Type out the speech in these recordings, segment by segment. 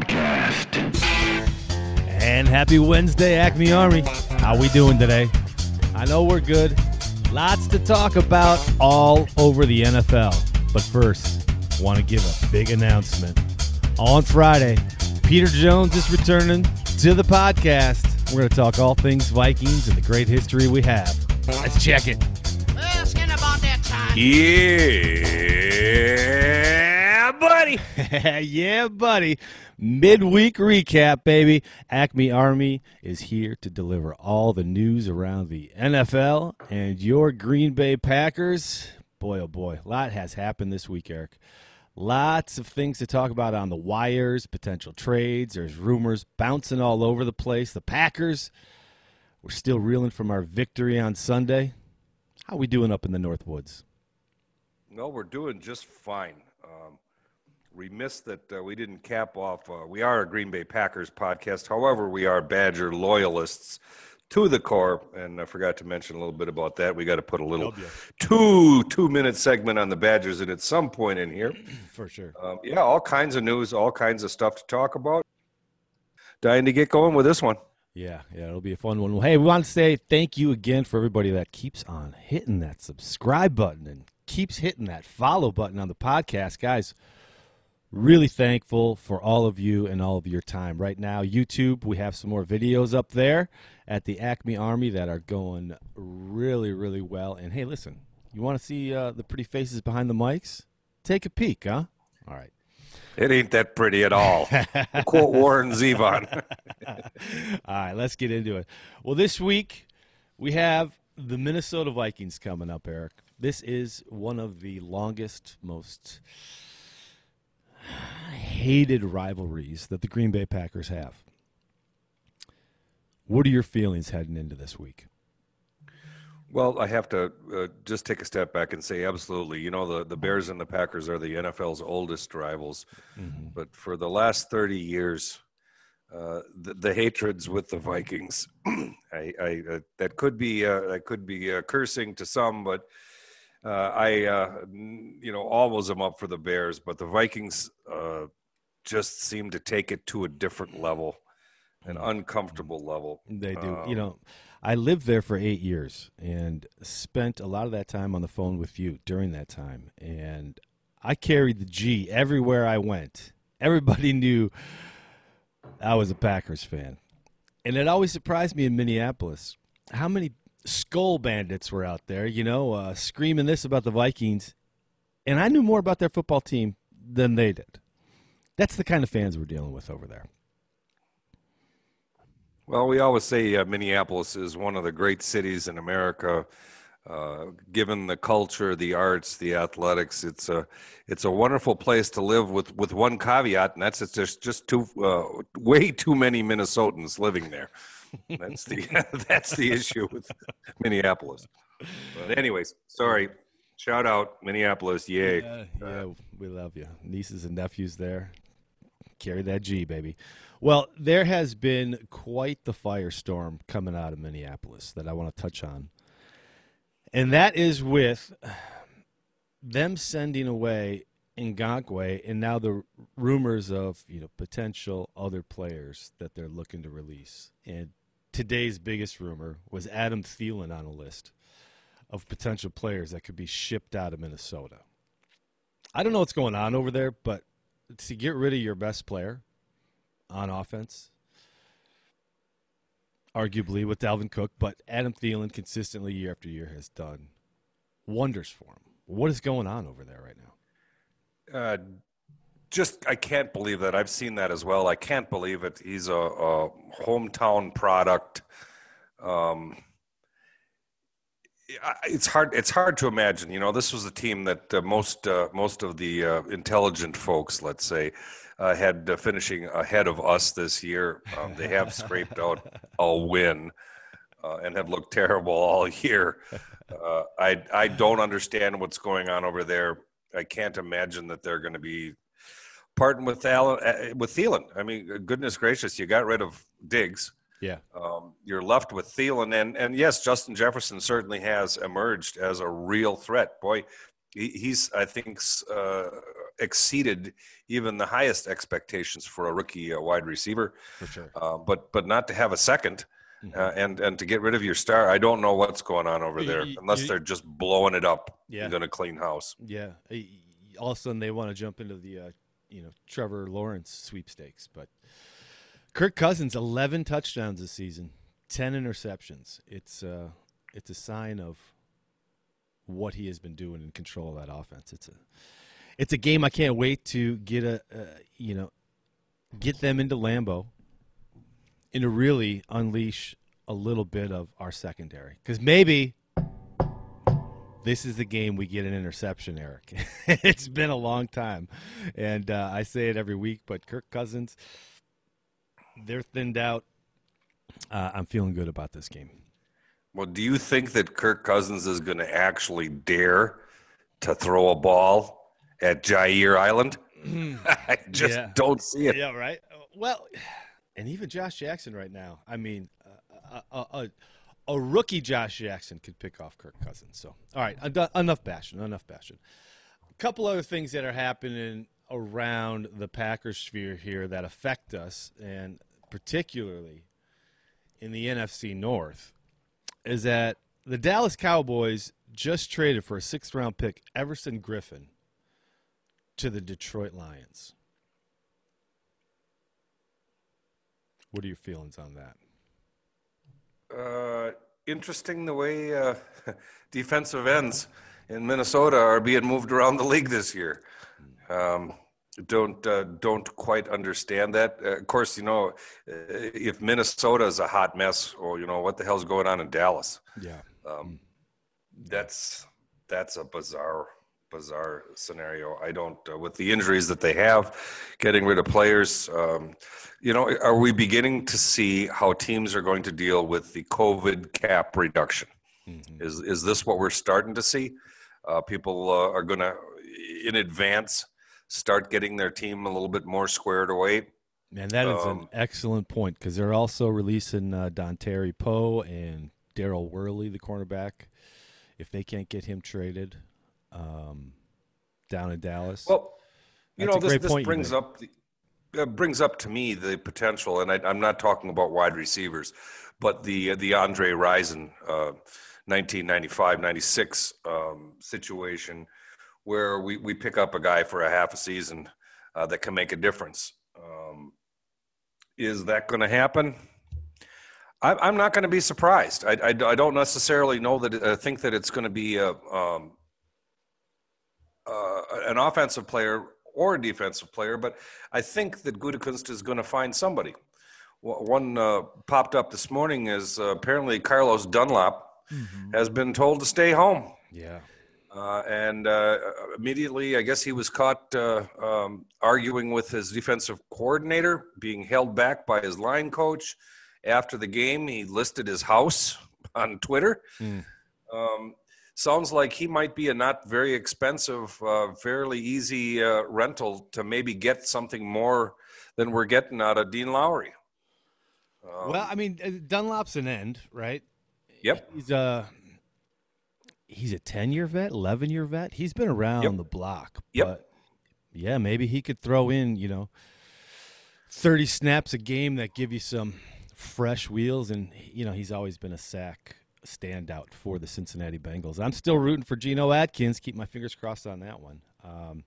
podcast. And happy Wednesday, Acme Army. How we doing today? I know we're good. Lots to talk about all over the NFL. But first, want to give a big announcement. On Friday, Peter Jones is returning to the podcast. We're going to talk all things Vikings and the great history we have. Let's check it. Asking about that time. Yeah, buddy. yeah, buddy. Midweek recap, baby. Acme Army is here to deliver all the news around the NFL and your Green Bay Packers. Boy, oh boy, a lot has happened this week, Eric. Lots of things to talk about on the wires, potential trades. There's rumors bouncing all over the place. The Packers, we're still reeling from our victory on Sunday. How we doing up in the North Woods? No, we're doing just fine. Remiss that uh, we didn't cap off. Uh, we are a Green Bay Packers podcast. However, we are Badger loyalists to the core. And I forgot to mention a little bit about that. We got to put a little two two minute segment on the Badgers at some point in here. For sure. Um, yeah, all kinds of news, all kinds of stuff to talk about. Dying to get going with this one. Yeah, yeah, it'll be a fun one. Well, hey, we want to say thank you again for everybody that keeps on hitting that subscribe button and keeps hitting that follow button on the podcast, guys. Really thankful for all of you and all of your time. Right now, YouTube, we have some more videos up there at the Acme Army that are going really, really well. And hey, listen, you want to see uh, the pretty faces behind the mics? Take a peek, huh? All right. It ain't that pretty at all. Quote Warren Zevon. All right, let's get into it. Well, this week we have the Minnesota Vikings coming up, Eric. This is one of the longest, most hated rivalries that the Green Bay Packers have. What are your feelings heading into this week? Well, I have to uh, just take a step back and say, absolutely. You know, the, the Bears and the Packers are the NFL's oldest rivals. But for the last 30 years, uh, the, the hatreds with the Vikings, I, I uh, that could be uh, that could be uh, cursing to some, but uh, I, uh, you know, always am up for the Bears. But the Vikings uh, just seem to take it to a different level, an uncomfortable level. They do. Um, you know, I lived there for eight years and spent a lot of that time on the phone with you during that time. And I carried the G everywhere I went. Everybody knew I was a Packers fan. And it always surprised me in Minneapolis how many skull bandits were out there, you know, uh, screaming this about the Vikings. And I knew more about their football team than they did. That's the kind of fans we're dealing with over there. Well, we always say uh, Minneapolis is one of the great cities in America. Uh, given the culture, the arts, the athletics, it's a it's a wonderful place to live. With with one caveat, and that's it's there's just too uh, way too many Minnesotans living there. That's the that's the issue with Minneapolis. But anyways, sorry. Shout out Minneapolis, yay! Yeah, yeah, we love you. Nieces and nephews there. Carry that G, baby. Well, there has been quite the firestorm coming out of Minneapolis that I want to touch on. And that is with them sending away Ngakoue and now the rumors of, you know, potential other players that they're looking to release. And today's biggest rumor was Adam Thielen on a list of potential players that could be shipped out of Minnesota. I don't know what's going on over there, but to get rid of your best player on offense, arguably with Dalvin Cook, but Adam Thielen consistently year after year has done wonders for him. What is going on over there right now? Uh, just I can't believe that. I've seen that as well. I can't believe it. He's a, a hometown product. Um, it's hard. It's hard to imagine. You know, this was a team that uh, most uh, most of the uh, intelligent folks, let's say, uh, had uh, finishing ahead of us this year. Um, they have scraped out a win uh, and have looked terrible all year. Uh, I I don't understand what's going on over there. I can't imagine that they're going to be parting with Allen, uh, with Thielen. I mean, goodness gracious, you got rid of Diggs. Yeah. Um, you're left with Thielen, and and yes, Justin Jefferson certainly has emerged as a real threat. Boy, he, he's I think uh, exceeded even the highest expectations for a rookie uh, wide receiver. For sure. Uh, but but not to have a 2nd Mhm. uh, and and to get rid of your star. I don't know what's going on over there unless they're just blowing it up. Yeah. You're gonna clean house. Yeah. y- y- All of a sudden, they want to jump into the, uh, you know, Trevor Lawrence sweepstakes. But Kirk Cousins, eleven touchdowns this season, ten interceptions. It's uh, it's a sign of what he has been doing in control of that offense. It's a, it's a game I can't wait to get a, uh, you know, get them into Lambeau, and to really unleash a little bit of our secondary because maybe this is the game we get an interception, Eric. it's been a long time, and uh, I say it every week. But Kirk Cousins, they're thinned out. Uh, I'm feeling good about this game. Well, do you think that Kirk Cousins is going to actually dare to throw a ball at Jaire Island? I just Yeah. don't see it. Yeah, right. Well, and even Josh Jackson right now. I mean, uh, a, a, a rookie Josh Jackson could pick off Kirk Cousins. So, all right, enough bashing. Enough bashing. A couple other things that are happening around the Packers sphere here that affect us, and particularly in the NFC North, is that the Dallas Cowboys just traded for a sixth round pick, Everson Griffen, to the Detroit Lions. What are your feelings on that? Uh, interesting the way uh, defensive ends in Minnesota are being moved around the league this year. Um, don't uh, don't quite understand that. Uh, of course, you know, uh, if Minnesota is a hot mess, or you know what the hell's going on in Dallas. Yeah. Um, that's that's a bizarre bizarre scenario. I don't uh, with the injuries that they have, getting rid of players. Um, you know, are we beginning to see how teams are going to deal with the COVID cap reduction? Mm-hmm. Is is this what we're starting to see? Uh, people uh, are going to, in advance, start getting their team a little bit more squared away. And that is an Um, excellent point because they're also releasing uh, Dontari Poe and Daryl Worley, the cornerback. If they can't get him traded um, down in Dallas, Well, you That's know, this, this brings up the, uh, brings up to me the potential, and I, I'm not talking about wide receivers, but the the Andre Rison, uh, 1995-96 um, situation, where we, we pick up a guy for a half a season uh, that can make a difference. Um, is that going to happen? I, I'm not going to be surprised. I, I, I don't necessarily know that. I think that it's going to be a um, uh, an offensive player or a defensive player, but I think that Gutekunst is going to find somebody. One uh, popped up this morning is uh, apparently Carlos Dunlap has been told to stay home. yeah, Uh, and uh, immediately, I guess he was caught uh, um, arguing with his defensive coordinator, being held back by his line coach. After the game, he listed his house on Twitter. Mm. Um, sounds like he might be a not very expensive, uh, fairly easy uh, rental to maybe get something more than we're getting out of Dean Lowry. Um, well, I mean, uh, Dunlap's an end, right? Yep. He's a he's a ten year vet, eleven year vet. He's been around Yep. the block. Yep. But yeah, maybe he could throw in, you know, thirty snaps a game that give you some fresh wheels, and you know he's always been a sack standout for the Cincinnati Bengals. I'm still rooting for Geno Atkins. Keep my fingers crossed on that one. Um,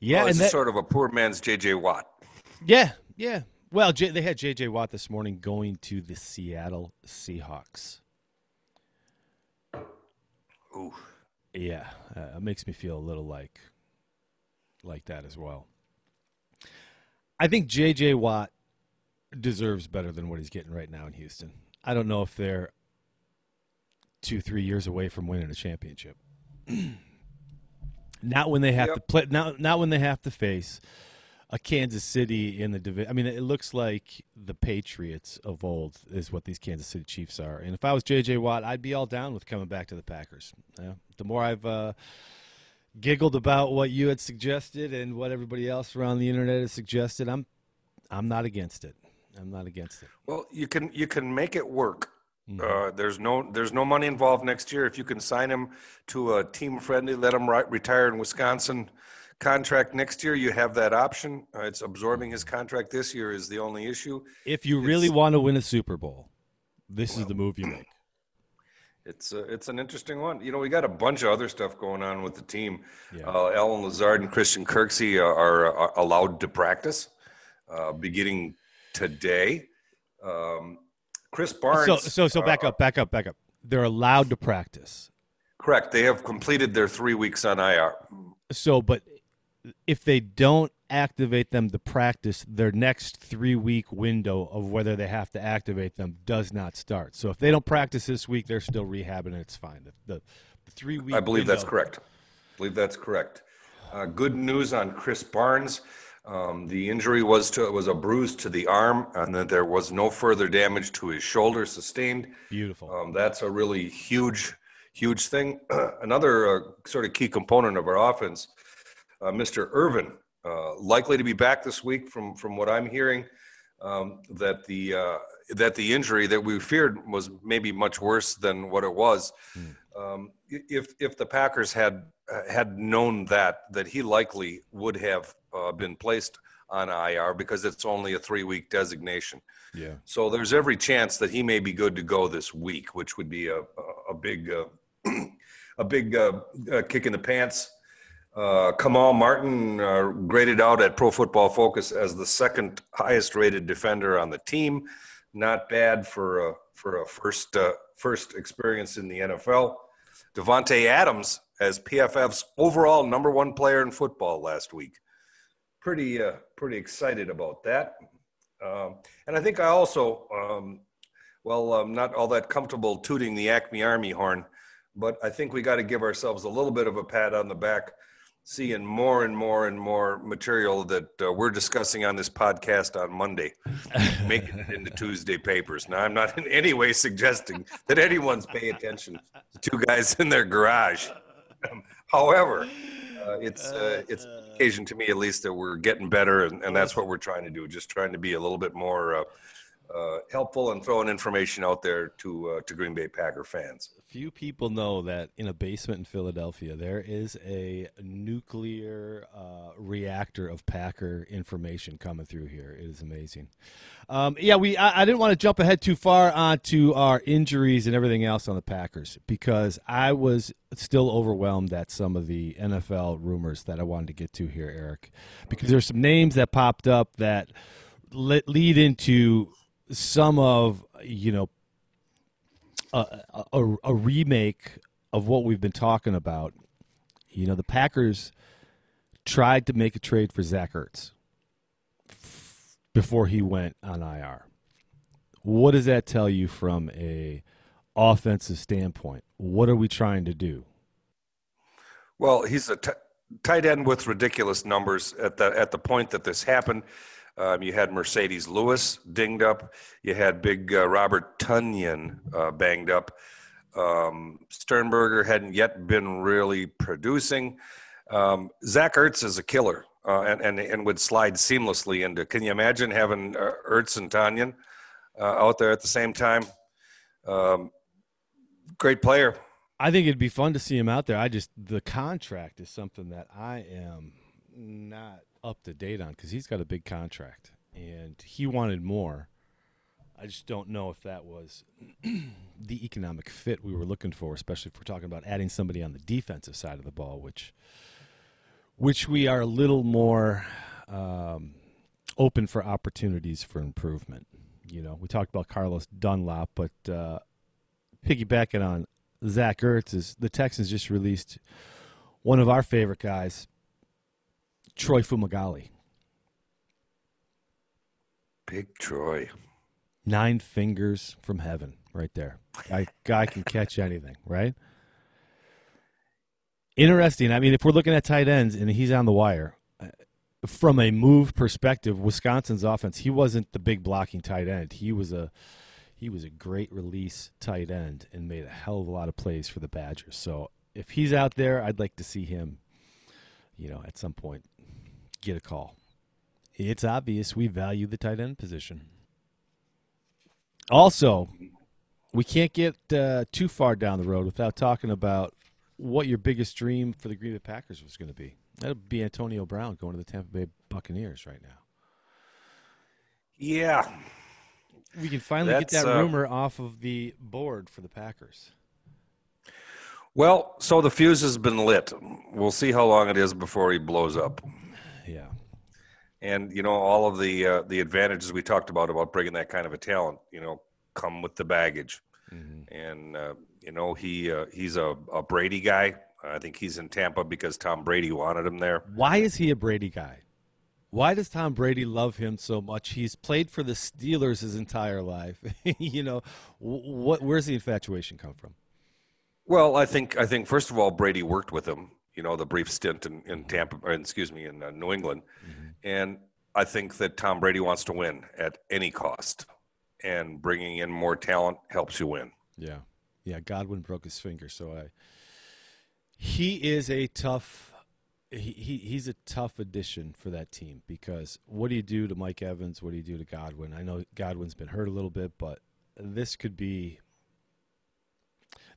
yeah, well, and it's that, sort of a poor man's J.J. Watt. yeah, yeah. Well, J- they had J.J. Watt this morning going to the Seattle Seahawks. Ooh. Yeah, uh, it makes me feel a little like like that as well. I think J.J. Watt deserves better than what he's getting right now in Houston. I don't know if they're two, three years away from winning a championship. not when they have Yep. to play. Not not when they have to face a Kansas City in the division. I mean, it looks like the Patriots of old is what these Kansas City Chiefs are. And if I was J.J. Watt, I'd be all down with coming back to the Packers. Yeah. The more I've uh, giggled about what you had suggested and what everybody else around the internet has suggested, I'm I'm not against it. I'm not against it. Well, you can you can make it work. Mhm. Uh, there's no there's no money involved next year. If you can sign him to a team friendly, let him ri- retire in Wisconsin, contract next year, you have that option. Uh, it's absorbing his contract this year is the only issue. If you really It's- want to win a Super Bowl, this is the move you make. It's uh, it's an interesting one. You know, we got a bunch of other stuff going on with the team. Yeah. Uh, Allen Lazard and Christian Kirksey are, are, are allowed to practice uh, beginning today. Um, Krys Barnes. So, so, so back uh, up, back up, back up. They're allowed to practice. Correct. They have completed their three weeks on IR. So, but if they don't activate them to practice, their next three week window of whether they have to activate them does not start. So, if they don't practice this week, they're still rehabbing and it's fine. The, the, the three week I believe that's correct. I believe that's correct. Uh, good news on Krys Barnes. Um, the injury was to was a bruise to the arm, and that there was no further damage to his shoulder sustained. Beautiful. Um, that's a really huge, huge thing. Another uh, sort of key component of our offense, uh, Mr. Irvin, uh, likely to be back this week. From from what I'm hearing, um, that the uh, that the injury that we feared was maybe much worse than what it was. Um, if if the Packers had uh, had known that, that he likely would have uh, been placed on IR because it's only a three week designation. yeah. So there's every chance that he may be good to go this week, which would be a, a, a big, uh, a big uh, uh, kick in the pants. Uh, Kamal Martin uh, graded out at Pro Football Focus as the second highest rated defender on the team. Not bad for a, for a first uh, first experience in the NFL. Davante Adams as PFF's overall number one player in football last week. Pretty uh, pretty excited about that. Um, and I think I also, um, well, I'm not all that comfortable tooting the Acme Army horn, but I think we got to give ourselves a little bit of a pat on the back, seeing more and more and more material that uh, we're discussing on this podcast on Monday, making it into Tuesday papers. Now, I'm not in any way suggesting that anyone's paying attention to two guys in their garage. Um, however, Uh, it's uh, uh it's an occasion to me at least that we're getting better, and, and that's what we're trying to do. Just trying to be a little bit more uh, helpful and throwing information out there to uh, to Green Bay Packer fans. Few people know that in a basement in Philadelphia, there is a nuclear uh, reactor of Packer information coming through here. It is amazing. Um, yeah, we. I, I didn't want to jump ahead too far onto our injuries and everything else on the Packers because I was still overwhelmed at some of the NFL rumors that I wanted to get to here, Eric, because there's some names that popped up that lead into some of you know a, a, a remake of what we've been talking about. You know, the Packers tried to make a trade for Zach Ertz before he went on IR. What does that tell you from a offensive standpoint? What are we trying to do? Well, he's a t- tight end with ridiculous numbers at the at the point that this happened. Um, you had Marcedes Lewis dinged up. You had big uh, Robert Tonyan uh, banged up. Um, Sternberger hadn't yet been really producing. Um, Zach Ertz is a killer uh, and, and and would slide seamlessly into. Can you imagine having uh, Ertz and Tunyon uh, out there at the same time? Um, great player. I think it'd be fun to see him out there. I just the contract is something that I am not up to date on because he's got a big contract and he wanted more. I just don't know if that was the economic fit we were looking for, especially if we're talking about adding somebody on the defensive side of the ball, which which we are a little more um, open for opportunities for improvement. You know, we talked about Carlos Dunlap, but uh, piggybacking on Zach Ertz is the Texans just released one of our favorite guys, Troy Fumagalli. Big Troy. Nine fingers from heaven, right there. Guy, guy can catch anything, right? Interesting. I mean, if we're looking at tight ends and he's on the wire, uh, from a move perspective, Wisconsin's offense, he wasn't the big blocking tight end. He was a he was a great release tight end and made a hell of a lot of plays for the Badgers. So if he's out there, I'd like to see him, you know, at some point get a call. It's obvious we value the tight end position. Also, we can't get uh, too far down the road without talking about what your biggest dream for the Green Bay Packers was going to be. That'd be Antonio Brown going to the Tampa Bay Buccaneers right now. Yeah, We can finally get That's, that uh, rumor off of the board for the Packers. Well, so the fuse has been lit. We'll see how long it is before he blows up. Yeah. And you know, all of the uh, the advantages we talked about about bringing that kind of a talent, you know, come with the baggage. Mm-hmm. And uh, you know, he uh, he's a, a Brady guy. I think he's in Tampa because Tom Brady wanted him there. Why is he a Brady guy? Why does Tom Brady love him so much? He's played for the Steelers his entire life. you know, what? Where's the infatuation come from? Well, I think I think first of all, Brady worked with him. You know, the brief stint in, in Tampa, or excuse me, in uh, New England, and I think that Tom Brady wants to win at any cost, and bringing in more talent helps you win. Yeah, yeah. Godwin broke his finger, so I. He is a tough. He, he he's a tough addition for that team because what do you do to Mike Evans? What do you do to Godwin? I know Godwin's been hurt a little bit, but this could be.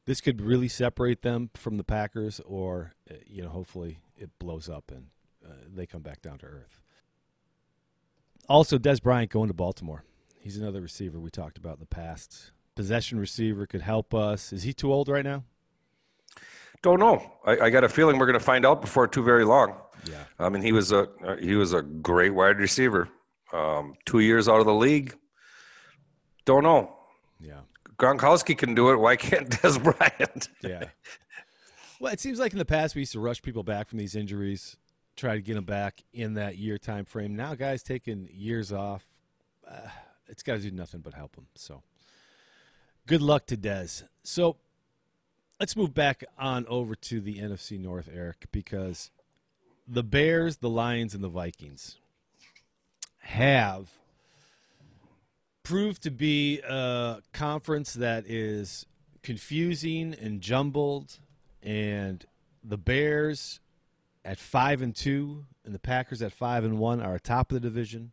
This could really separate them from the Packers, or uh, you know, hopefully it blows up and uh, they come back down to earth. Also, Dez Bryant going to Baltimore. He's another receiver we talked about in the past. Possession receiver could help us. Is he too old right now? Don't know. I, I got a feeling we're going to find out before too very long. Yeah. I mean, he was a uh, he was a great wide receiver. Um, two years out of the league. Don't know. Yeah. Gronkowski can do it. Why can't Dez Bryant? Yeah. well, it seems like in the past we used to rush people back from these injuries, try to get them back in that year time frame. Now guys taking years off, uh, it's got to do nothing but help them. So, good luck to Dez. So, let's move back on over to the NFC North, Eric, because the Bears, the Lions, and the Vikings have proved to be a conference that is confusing and jumbled and the bears at five and two and the packers at five and one are atop of the division.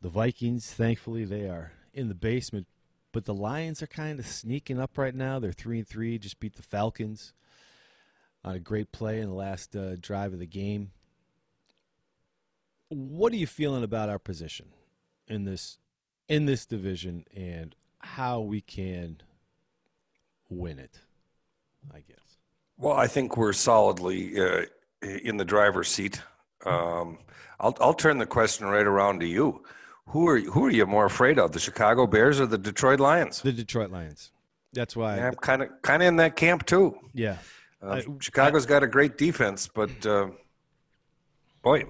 The vikings thankfully they are in the basement but the lions are kind of sneaking up right now. They're three and three just beat the falcons. On a great play in the last uh, drive of the game. What are you feeling about our position in this in this division and how we can win it i guess Well, I think we're solidly uh, in the driver's seat. Um, I'll I'll turn the question right around to you. Who are who are you more afraid of, the Chicago Bears or the Detroit Lions? the detroit lions that's why Yeah, I'm kind of kind of in that camp too. yeah Uh, I- Chicago's got a great defense, but uh, boy,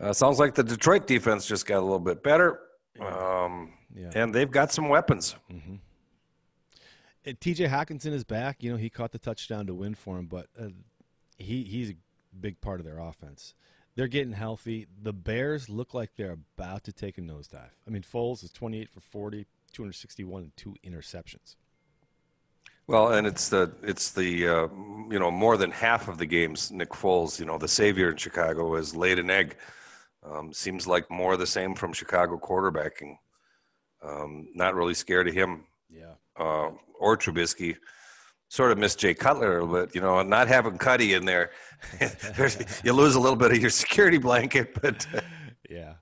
uh, sounds like the Detroit defense just got a little bit better, um, Yeah. and they've got some weapons. And TJ Hockenson is back. You know, he caught the touchdown to win for him, but uh, he he's a big part of their offense. They're getting healthy. The Bears look like they're about to take a nosedive. I mean, Foles is 28 for 40, 261 and two interceptions. Well, and it's the it's the uh, you know more than half of the games Nick Foles, you know, the savior in Chicago, has laid an egg. Um, seems like more of the same from Chicago quarterbacking. Um, not really scared of him Yeah. uh, or Trubisky. Sort of missed Jay Cutler a little bit, you know, not having Cuddy in there, you lose a little bit of your security blanket. But uh, Yeah.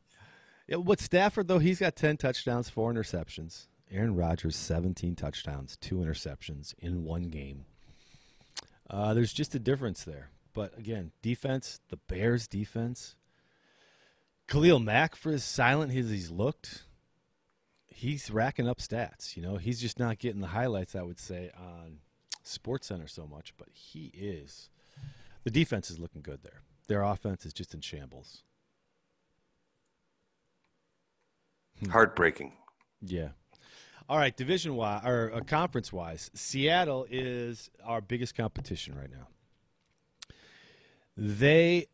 Yeah, but Stafford though, he's got 10 touchdowns, 4 interceptions. Aaron Rodgers 17 touchdowns, 2 interceptions in one game. Uh, there's just a difference there. But again, defense, the Bears defense. Khalil Mack for as silent as he's looked, he's racking up stats, you know. He's just not getting the highlights I would say on Sports Center so much, but he is. The defense is looking good there. Their offense is just in shambles. heartbreaking. Yeah. All right, division wise or uh, conference wise, Seattle is our biggest competition right now. They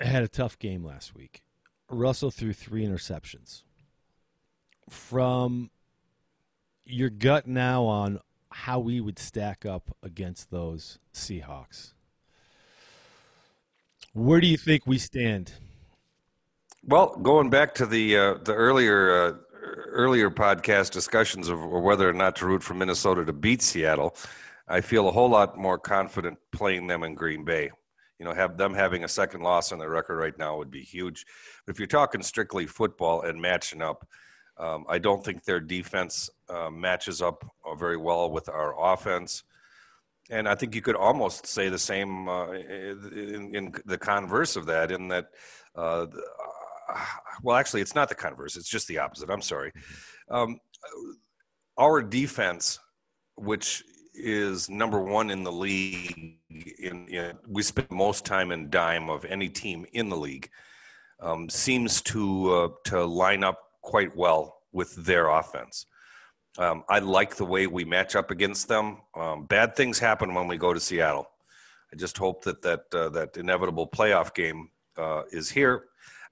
had a tough game last week. Russell threw three interceptions. From your gut now on how we would stack up against those Seahawks. Where do you think we stand? Well, going back to the uh, the earlier uh, earlier podcast discussions of whether or not to root for Minnesota to beat Seattle, I feel a whole lot more confident playing them in Green Bay. You know, have them having a second loss on their record right now would be huge. But if you're talking strictly football and matching up, um, I don't think their defense uh, matches up uh, very well with our offense. And I think you could almost say the same uh, in, in, the converse of that, in that, uh, well, actually, it's not the converse, it's just the opposite. I'm sorry. Um, our defense, which is number one in the league. In, in we spend most time in dime of any team in the league. Um, seems to uh, to line up quite well with their offense. Um, I like the way we match up against them. Um, bad things happen when we go to Seattle. I just hope that that uh, that inevitable playoff game uh, is here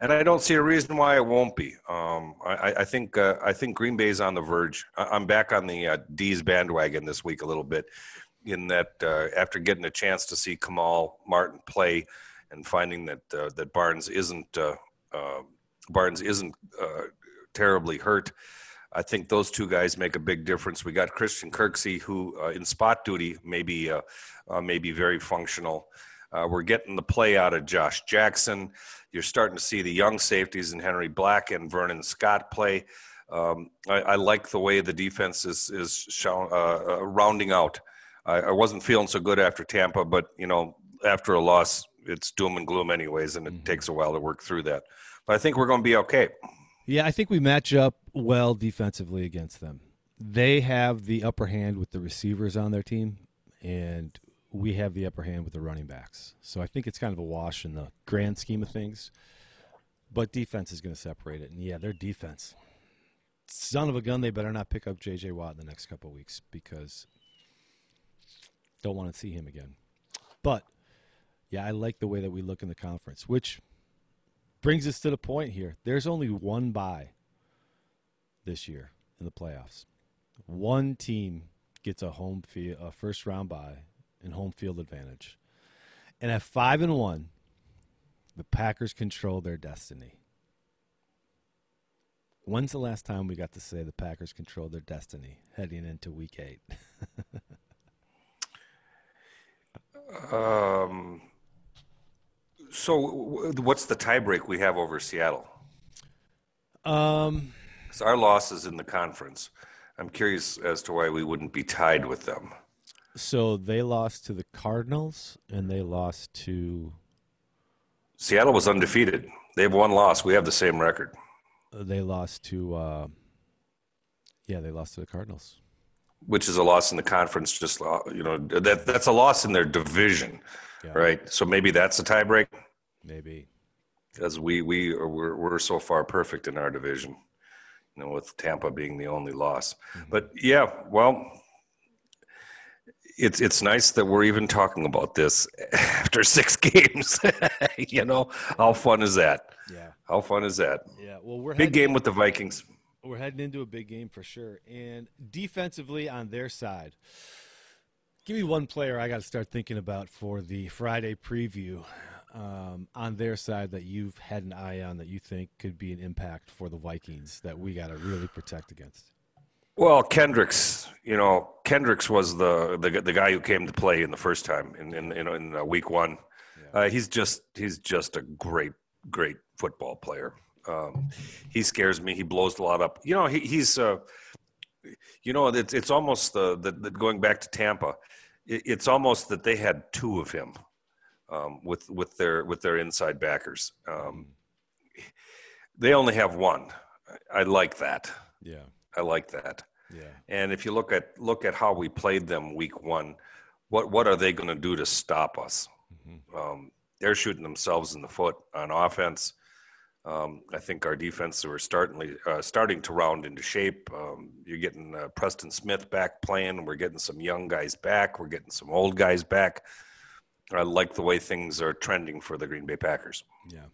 and I don't see a reason why it won't be. Um, I, I, think uh, I think Green Bay's on the verge. I'm back on the uh, D's bandwagon this week a little bit, in that uh, after getting a chance to see Kamal Martin play, and finding that uh, that Barnes isn't uh, uh, Barnes isn't terribly hurt. I think those two guys make a big difference. We got Christian Kirksey, who in spot duty may be may be very functional. we're getting the play out of Josh Jackson. You're starting to see the young safeties in Henry Black and Vernon Scott play. Um, I, I, like the way the defense is is shown, uh, uh, rounding out. I, I, wasn't feeling so good after Tampa, but you know, after a loss, it's doom and gloom anyways, and it mm-hmm. takes a while to work through that. But I think we're going to be okay. Yeah, I think we match up well defensively against them. They have the upper hand with the receivers on their team, and we have the upper hand with the running backs. So I think it's kind of a wash in the grand scheme of things. But defense is going to separate it. And yeah, their defense. Son of a gun, they better not pick up J.J. Watt in the next couple weeks because don't want to see him again. But yeah, I like the way that we look in the conference, which brings us to the point here. There's only one bye this year in the playoffs. One team gets a home fee, a first round bye, and home field advantage. And at five and one, the Packers control their destiny. When's the last time we got to say the Packers control their destiny heading into week eight? um, so, what's the tiebreak we have over Seattle? Um, because our loss is in the conference. I'm curious as to why we wouldn't be tied with them. So they lost to the Cardinals and they lost to Seattle was undefeated. They have one loss. We have the same record. They lost to uh, yeah, they lost to the Cardinals. Which is a loss in the conference just uh, you know that that's a loss in their division. Yeah. Right? So maybe that's a tiebreak. Maybe. Because we we are, we're, we're so far perfect in our division. You know, with Tampa being the only loss. Mm-hmm. But yeah, well, it's it's nice that we're even talking about this after six games. you know, how fun is that? Yeah. How fun is that? Yeah. Well, we're big game with the Vikings. We're heading into a big game for sure. And defensively on their side, give me one player I got to start thinking about for the Friday preview um, on their side that you've had an eye on that you think could be an impact for the Vikings that we got to really protect against. Well, Kendricks, you know, Kendricks was the the, the guy who came to play in the first time in in in, in uh, week one. Yeah. Uh, he's just he's just a great great football player. Um, he scares me. He blows a lot up. You know, he, he's uh, you know, it's it's almost the, the, the going back to Tampa. It, it's almost that they had two of him um, with with their with their inside backers. Um, they only have one. I like that. Yeah. I like that. Yeah. And if you look at look at how we played them week one, what what are they going to do to stop us? Mm-hmm. Um, they're shooting themselves in the foot on offense. Um, I think our defense are starting uh, starting to round into shape. Um, you're getting uh, Preston Smith back playing. We're getting some young guys back. We're getting some old guys back. I like the way things are trending for the Green Bay Packers. Yeah.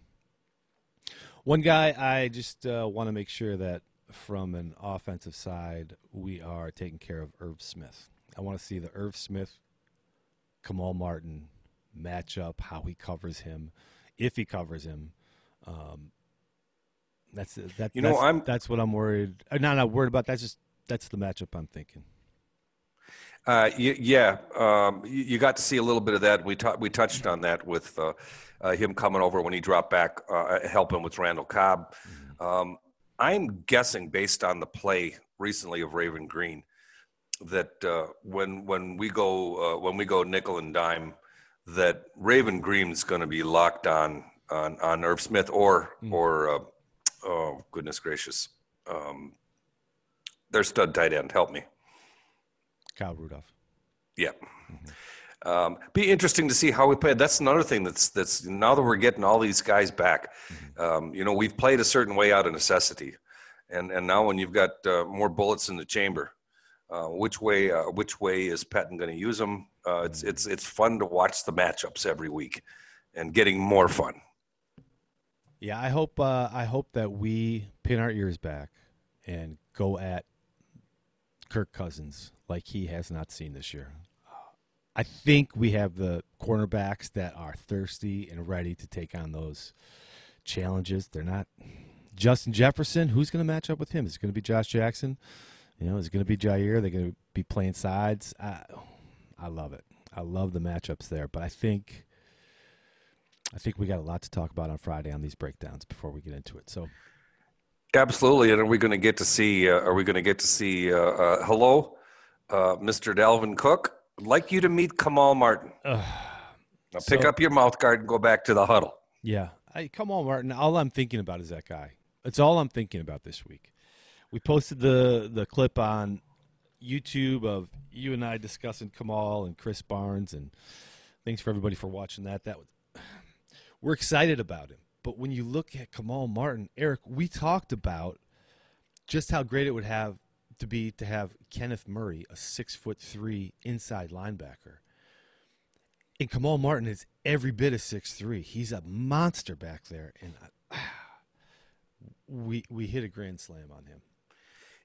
One guy I just uh, want to make sure that from an offensive side, we are taking care of Irv Smith. I want to see the Irv Smith, Kamal Martin matchup, how he covers him, if he covers him. Um, that's that. You know, I'm that's what I'm worried. Uh, not not worried about. That's just that's the matchup I'm thinking. Uh, y- yeah, um, you, you got to see a little bit of that. We ta- we touched on that with uh, uh, him coming over when he dropped back, uh, helping with Randall Cobb. Um, I'm guessing based on the play recently of Raven Greene that uh, when when we go uh, when we go nickel and dime, that Raven Greene's going to be locked on on on Irv Smith or or uh, oh goodness gracious, um, their stud tight end. Help me. Kyle Rudolph. Yeah. Um, be interesting to see how we play. That's another thing that's that's now that we're getting all these guys back. Um, you know, we've played a certain way out of necessity, and and now when you've got uh, more bullets in the chamber, uh, which way uh, which way is Pettine going to use them? Uh, it's it's it's fun to watch the matchups every week, and getting more fun. Yeah, I hope uh, I hope that we pin our ears back and go at Kirk Cousins like he has not seen this year. I think we have the cornerbacks that are thirsty and ready to take on those challenges. They're not Justin Jefferson. Who's going to match up with him? Is it going to be Josh Jackson? You know, is it going to be Jaire? They're going to be playing sides. I, I love it. I love the matchups there, but I think I think we got a lot to talk about on Friday on these breakdowns before we get into it. So Absolutely, and are we going to get to see? Uh, are we going to get to see? Uh, uh, hello, uh, Mr. Dalvin Cook. I'd like you to meet Kamal Martin. now pick So- up your mouth guard and go back to the huddle. Yeah. Hey, come on, Martin. All I'm thinking about is that guy. That's all I'm thinking about this week. We posted the the clip on YouTube of you and I discussing Kamal and Krys Barnes, and thanks for everybody for watching that. That was we're excited about him. But when you look at Kamal Martin, Eric, we talked about just how great it would have to be to have Kenneth Murray, a six foot three inside linebacker. And Kamal Martin is every bit of six three. He's a monster back there, and I, we we hit a grand slam on him.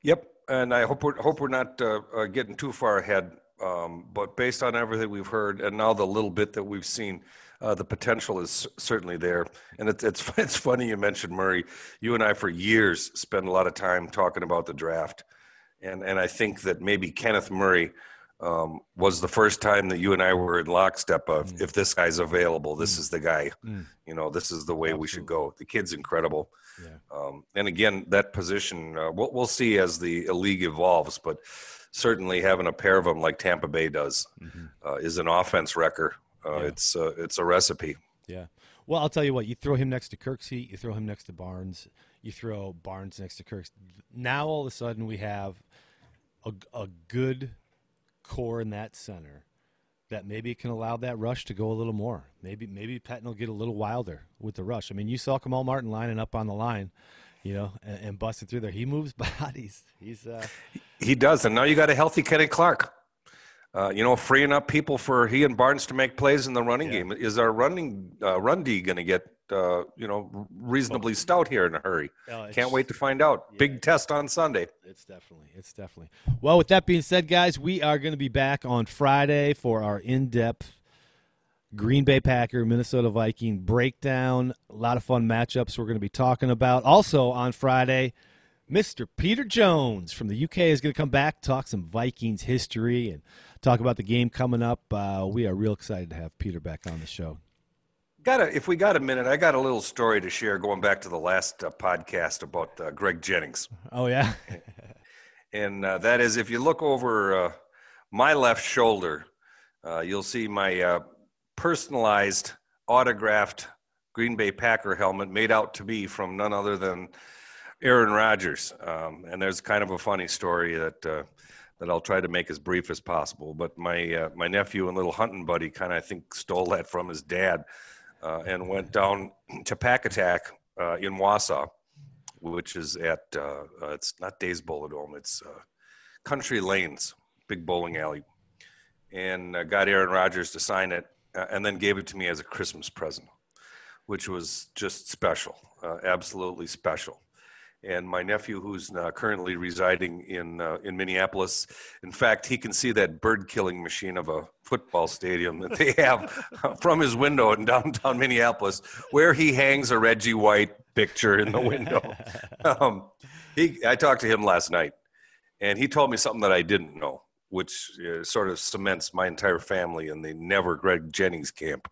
Yep, and I hope we're hope we're not uh, uh, getting too far ahead. Um, but based on everything we've heard, and now the little bit that we've seen, uh, the potential is certainly there. And it's it's it's funny you mentioned Murray. You and I for years spend a lot of time talking about the draft, and and I think that maybe Kenneth Murray. Um, was the first time that you and I were in lockstep of if this guy's available, this is the guy. You know, this is the way we should go. The kid's incredible. Yeah. Um, and again, that position, uh, we'll, we'll see as the league evolves, but certainly having a pair of them like Tampa Bay does uh, is an offense wrecker. Uh, Yeah. It's uh, it's a recipe. Yeah. Well, I'll tell you what. You throw him next to Kirksey. You throw him next to Barnes. You throw Barnes next to Kirks. Now all of a sudden we have a, a good core in that center that maybe can allow that rush to go a little more. Maybe maybe Pettine will get a little wilder with the rush. I mean, you saw Kamal Martin lining up on the line, you know, and, and busting through there. He moves bodies. He's uh, He does, and now you got a healthy Kenny Clark. Uh, you know, freeing up people for he and Barnes to make plays in the running Yeah. game. Is our running uh, run D going to get uh, you know reasonably stout here in a hurry? Can't wait to find out. Big test on Sunday. It's definitely, it's definitely. Well, with that being said, guys, we are going to be back on Friday for our in-depth Green Bay Packer, Minnesota Viking breakdown. A lot of fun matchups we're going to be talking about. Also on Friday, Mr. Peter Jones from the UK is going to come back, talk some Vikings history, and talk about the game coming up. Uh, we are real excited to have Peter back on the show. Got a, if we got a minute, I got a little story to share going back to the last uh, podcast about uh, Greg Jennings. Oh yeah, And uh, that is if you look over uh, my left shoulder, uh, you'll see my uh, personalized, autographed Green Bay Packer helmet made out to be from none other than Aaron Rodgers. Um, and there's kind of a funny story that. Uh, that I'll try to make as brief as possible. But my uh, my nephew and little hunting buddy kind of I think stole that from his dad, uh, and went down to Pack Attack uh, in Wausau, which is at uh, uh, it's not Days Bolodome, it's Country Lanes, big bowling alley, and got Aaron Rodgers to sign it, and then gave it to me as a Christmas present, which was just special, uh, absolutely special. And my nephew, who's uh, currently residing in uh, in Minneapolis, in fact, he can see that bird killing machine of a football stadium that they have from his window in downtown Minneapolis, where he hangs a Reggie White picture in the window. um, he, I talked to him last night, and he told me something that I didn't know, which uh, sort of cements my entire family in the never Greg Jennings camp.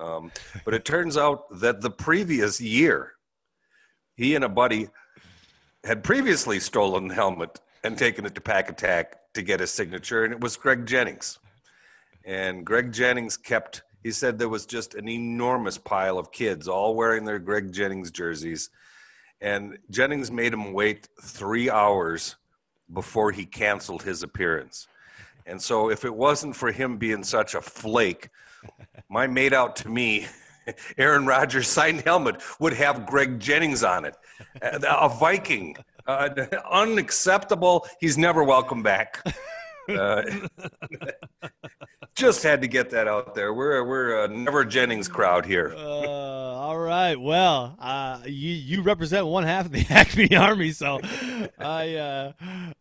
Um, but it turns out that the previous year, he and a buddy had previously stolen the helmet and taken it to Pack Attack to get his signature, and it was Greg Jennings. And Greg Jennings kept, he said there was just an enormous pile of kids all wearing their Greg Jennings jerseys. And Jennings made him wait three hours before he canceled his appearance. And so, if it wasn't for him being such a flake, my made out to me, Aaron Rodgers signed helmet would have Greg Jennings on it. A Viking. Uh, unacceptable. He's never welcome back. Uh, just had to get that out there. We're we're a never Jennings crowd here. Uh, all right. Well, uh, you you represent one half of the Acme Army, so I uh,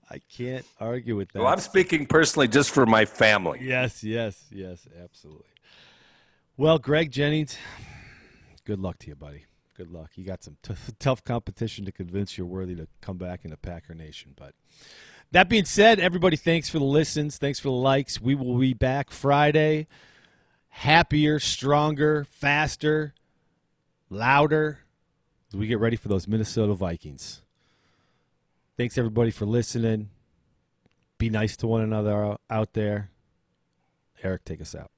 I can't argue with that. Well, I'm speaking personally just for my family. Yes, yes, yes, absolutely. Well, Greg Jennings, good luck to you, buddy. Good luck. You got some t- tough competition to convince you're worthy to come back into Packer Nation, but. That being said, everybody, thanks for the listens. Thanks for the likes. We will be back Friday, happier, stronger, faster, louder as we get ready for those Minnesota Vikings. Thanks, everybody, for listening. Be nice to one another out there. Eric, take us out.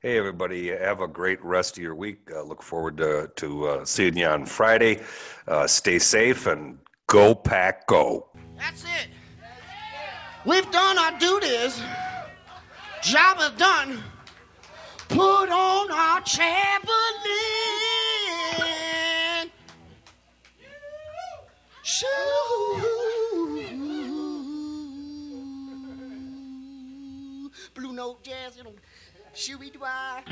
Hey, everybody. Have a great rest of your week. Uh, look forward to, to uh, seeing you on Friday. Uh, stay safe and go, pack, go. That's it. We've done our duties. Job is done. Put on our Chamberlain. Shoo. Blue note jazz, you know, shooey dwy.